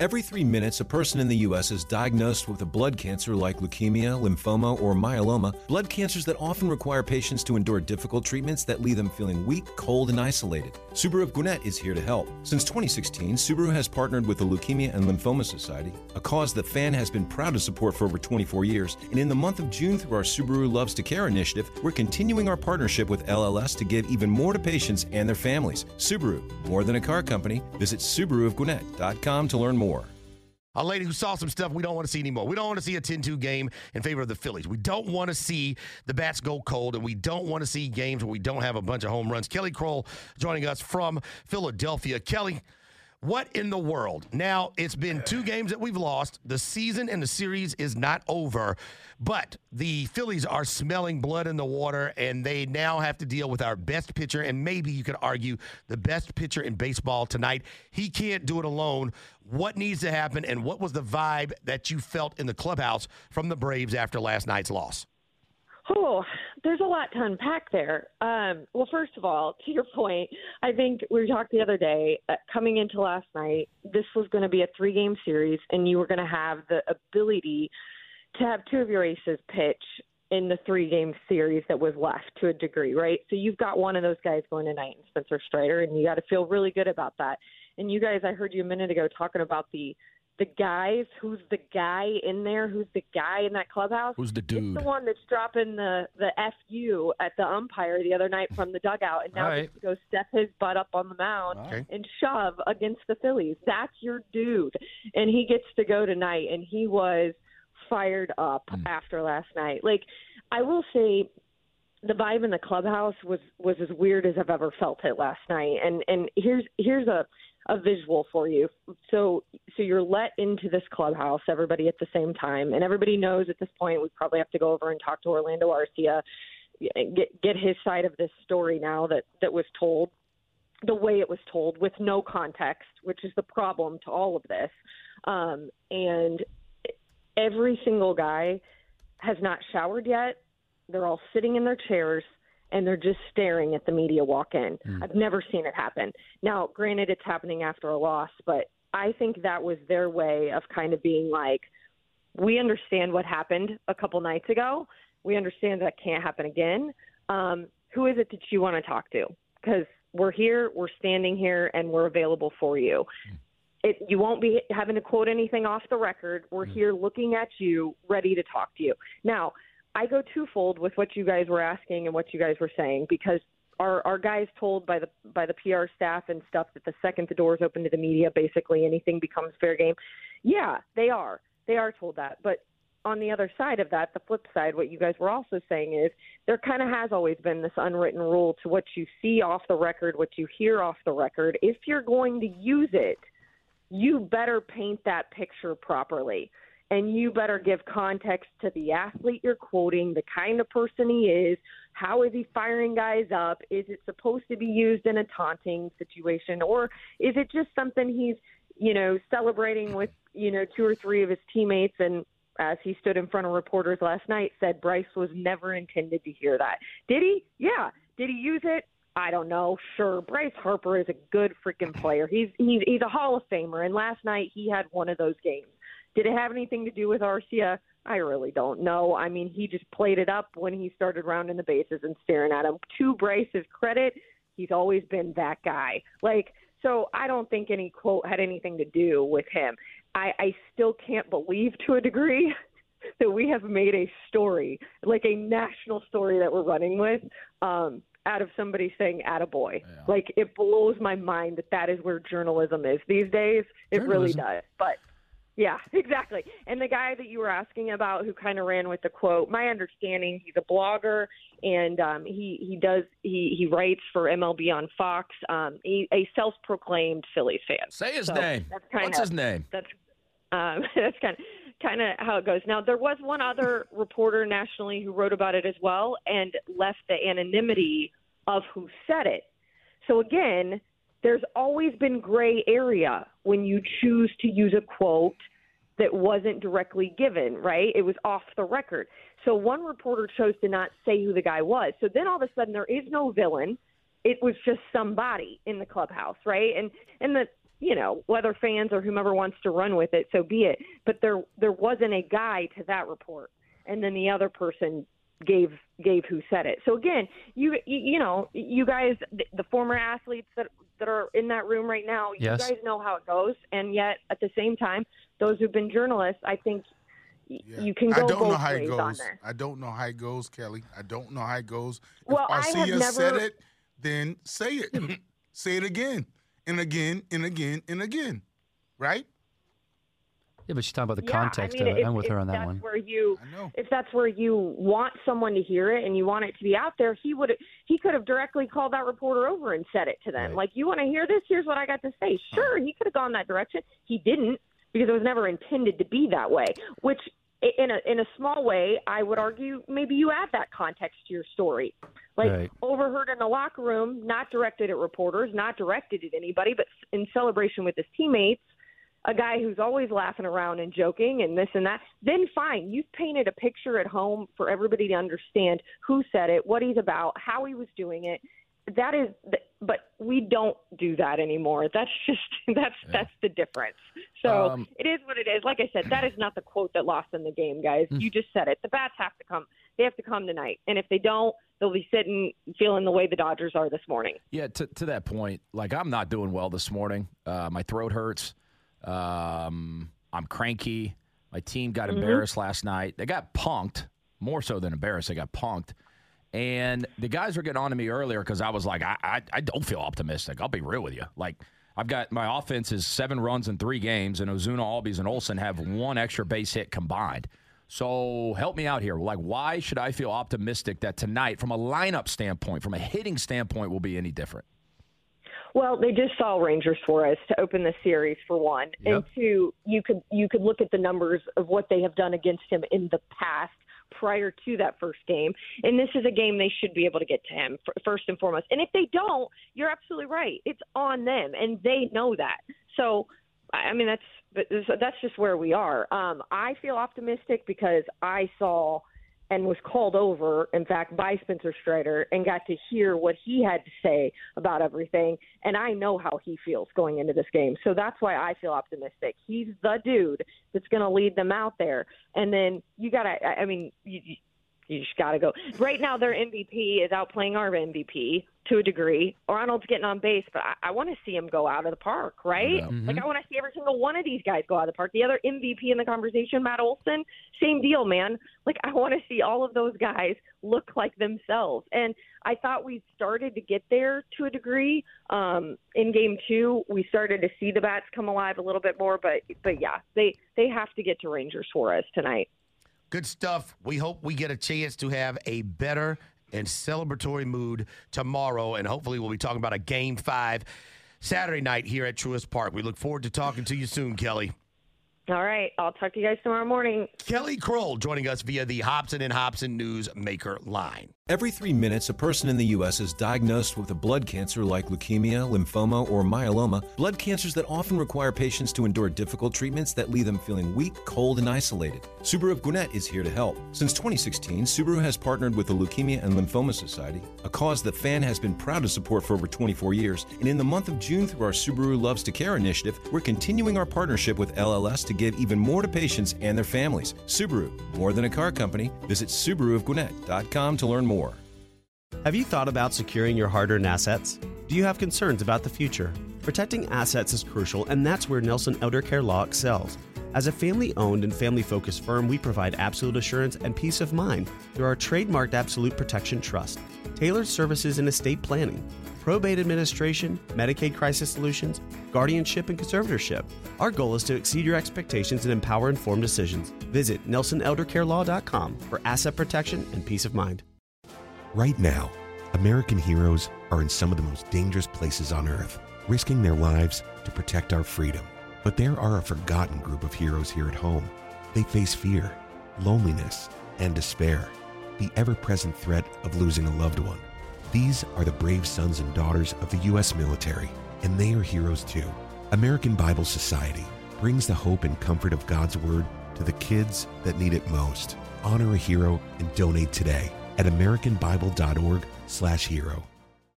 Every three minutes, a person in the U.S. is diagnosed with a blood cancer like leukemia, lymphoma, or myeloma, blood cancers that often require patients to endure difficult treatments that leave them feeling weak, cold, and isolated. Subaru of Gwinnett is here to help. Since 2016, Subaru has partnered with the Leukemia and Lymphoma Society, a cause that FAN has been proud to support for over 24 years. And in the month of June, through our Subaru Loves to Care initiative, we're continuing our partnership with LLS to give even more to patients and their families. Subaru, more than a car company. Visit SubaruofGwinnett.com to learn more. A lady who saw some stuff we don't want to see anymore. We don't want to see a 10 2 game in favor of the Phillies. We don't want to see the bats go cold, and we don't want to see games where we don't have a bunch of home runs. Kelly Crull joining us from Philadelphia. Kelly, what in the world? Now, it's been two games that we've lost. The season and the series is not over, but the Phillies are smelling blood in the water, and they now have to deal with our best pitcher, and maybe you could argue the best pitcher in baseball tonight. He can't do it alone. What needs to happen, and what was the vibe that you felt in the clubhouse from the Braves after last night's loss? Oh, there's a lot to unpack there. Um, well, first of all, to your point, I think we talked the other day, uh, coming into last night, this was going to be a three game series, and you were going to have the ability to have two of your aces pitch in the three game series that was left to a degree, right? So you've got one of those guys going tonight, Spencer Strider, and you got to feel really good about that. And you guys, I heard you a minute ago talking about the the guys. Who's the guy in there? Who's the guy in that clubhouse? Who's the dude? It's the one that's dropping the the fu at the umpire the other night from the dugout, and now All right. gets to go step his butt up on the mound Okay. and shove against the Phillies. That's your dude, and he gets to go tonight, and he was fired up hmm. after last night. Like I will say. The vibe in the clubhouse was was as weird as I've ever felt it last night, and and here's here's a a visual for you. So so you're let into this clubhouse, everybody at the same time, and everybody knows at this point we probably have to go over and talk to Orlando Arcia, get get his side of this story now that that was told the way it was told with no context, which is the problem to all of this. Um, and every single guy has not showered yet. They're all sitting in their chairs and they're just staring at the media walk in. Hmm. I've never seen it happen. Now, granted, it's happening after a loss, but I think that was their way of kind of being like, we understand what happened a couple nights ago. We understand that can't happen again. Um, who is it that you want to talk to? Because we're here, we're standing here, and we're available for you. Hmm. It, you won't be having to quote anything off the record. We're hmm. here looking at you, ready to talk to you. Now, I go twofold with what you guys were asking and what you guys were saying because our our guys told by the by the PR staff and stuff that the second the doors open to the media, basically anything becomes fair game. Yeah, they are. They are told that. But on the other side of that, the flip side, what you guys were also saying is there kind of has always been this unwritten rule to what you see off the record, what you hear off the record. If you're going to use it, you better paint that picture properly. And you better give context to the athlete you're quoting, the kind of person he is, how is he firing guys up? Is it supposed to be used in a taunting situation? Or is it just something he's, you know, celebrating with, you know, two or three of his teammates and as he stood in front of reporters last night, said Bryce was never intended to hear that. Did he? Yeah. Did he use it? I don't know. Sure, Bryce Harper is a good freaking player. He's he's he's a Hall of Famer, and last night he had one of those games. Did it have anything to do with Arcia? I really don't know. I mean, he just played it up when he started rounding the bases and staring at him. To Bryce's credit, he's always been that guy. Like, so I don't think any quote had anything to do with him. I, I still can't believe to a degree that we have made a story, like a national story that we're running with, um, out of somebody saying "attaboy." Like it blows my mind that that is where journalism is these days. It really does. But yeah, exactly. And the guy that you were asking about, who kind of ran with the quote, my understanding, he's a blogger and um, he he does he he writes for MLB on Fox. Um, he, a self-proclaimed Phillies fan. Say his So name. that's kinda- What's his name? That's um, that's kind of kind of how it goes. Now there was one other reporter nationally who wrote about it as well and left the anonymity of who said it. So again, there's always been gray area when you choose to use a quote that wasn't directly given, right? It was off the record. So one reporter chose to not say who the guy was. So then all of a sudden there is no villain. It was just somebody in the clubhouse, right? And and the you know, whether fans or whomever wants to run with it, so be it. But there there wasn't a guy to that report, and then the other person gave gave who said it. So again, you you, know, you guys, the former athletes that that are in that room right now, Yes. you guys know how it goes, and yet at the same time, those who've been journalists, I think. y Yeah. You can go I don't know how it goes. I don't know how it goes, Kelly. I don't know how it goes. Well, if I have Arcia said it, then say it. say it again and again and again and again. Right? Yeah, but she's talking about the Yeah, context I mean, of it. if, I'm with if her on that that's one. Where you, if that's where you want someone to hear it and you want it to be out there, he would he could have directly called that reporter over and said it to them. Right. Like, you want to hear this? Here's what I got to say. Sure, he could have gone that direction. He didn't because it was never intended to be that way. Which, in a in a small way, I would argue maybe you add that context to your story. Like Right. overheard in the locker room, not directed at reporters, not directed at anybody, but in celebration with his teammates a guy who's always laughing around and joking and this and that, then fine. You've painted a picture at home for everybody to understand who said it, what he's about, how he was doing it. That is, but we don't do that anymore. That's just that's that's the difference. So Um, it is what it is. Like I said, that is not the quote that lost in the game, guys. You just said it. The bats have to come. They have to come tonight, and if they don't, they'll be sitting feeling the way the Dodgers are this morning. Yeah, to, to that point, like I'm not doing well this morning. Uh, my throat hurts. Um, I'm cranky. My team got embarrassed last night. They got punked, more so than embarrassed. They got punked. And the guys were getting on to me earlier because I was like, I, I, I don't feel optimistic. I'll be real with you. Like, I've got my offense is seven runs in three games, and Ozuna, Albies, and Olson have one extra base hit combined. So help me out here. Like, why should I feel optimistic that tonight, from a lineup standpoint, from a hitting standpoint, will be any different? Well, they just saw Ranger Suárez to open the series for one, and Yep. two, you could you could look at the numbers of what they have done against him in the past prior to that first game, and this is a game they should be able to get to him first and foremost. And if they don't, you're absolutely right; it's on them, and they know that. So, I I mean, that's that's just where we are. Um, I feel optimistic because I saw and was called over, in fact, by Spencer Strider and got to hear what he had to say about everything. And I know how he feels going into this game. So that's why I feel optimistic. He's the dude that's going to lead them out there. And then you got to, I mean, you, you- just got to go. Right now, their MVP is outplaying our MVP to a degree. Ronald's getting on base, but I, I want to see him go out of the park, right? Like, I want to see every single one of these guys go out of the park. The other MVP in the conversation, Matt Olson, same deal, man. Like, I want to see all of those guys look like themselves. And I thought we started to get there to a degree. Um, in game two, we started to see the bats come alive a little bit more, but but yeah, they they have to get to Ranger Suárez tonight. Good stuff. We hope we get a chance to have a better and celebratory mood tomorrow, and hopefully we'll be talking about a game five Saturday night here at Truist Park. We look forward to talking to you soon, Kelly. All right, I'll talk to you guys tomorrow morning. Kelly Crull joining us via the Hobson and Hobson News Maker line. Every three minutes, a person in the U.S. is diagnosed with a blood cancer like leukemia, lymphoma, or myeloma, blood cancers that often require patients to endure difficult treatments that leave them feeling weak, cold, and isolated. Subaru of Gwinnett is here to help. Since 2016, Subaru has partnered with the Leukemia and Lymphoma Society, a cause that FAN has been proud to support for over 24 years. And in the month of June, through our Subaru Loves to Care initiative, we're continuing our partnership with LLS to give even more to patients and their families. Subaru, more than a car company. Visit SubaruofGwinnett.com to learn more. Have you thought about securing your hard earned assets? Do you have concerns about the future? Protecting assets is crucial, and that's where Nelson Elder Care Law excels. As a family owned and family focused firm, we provide absolute assurance and peace of mind through our trademarked Absolute Protection Trust, tailored services in estate planning, probate administration, Medicaid crisis solutions, guardianship, and conservatorship. Our goal is to exceed your expectations and empower informed decisions. Visit NelsonElderCareLaw.com for asset protection and peace of mind. Right now, American heroes are in some of the most dangerous places on earth, risking their lives to protect our freedom. But there are a forgotten group of heroes here at home. They face fear, loneliness, and despair, the ever present threat of losing a loved one. These are the brave sons and daughters of the U.S. military, and they are heroes too. American Bible Society brings the hope and comfort of God's Word to the kids that need it most. Honor a hero and donate today at americanbible.org/hero.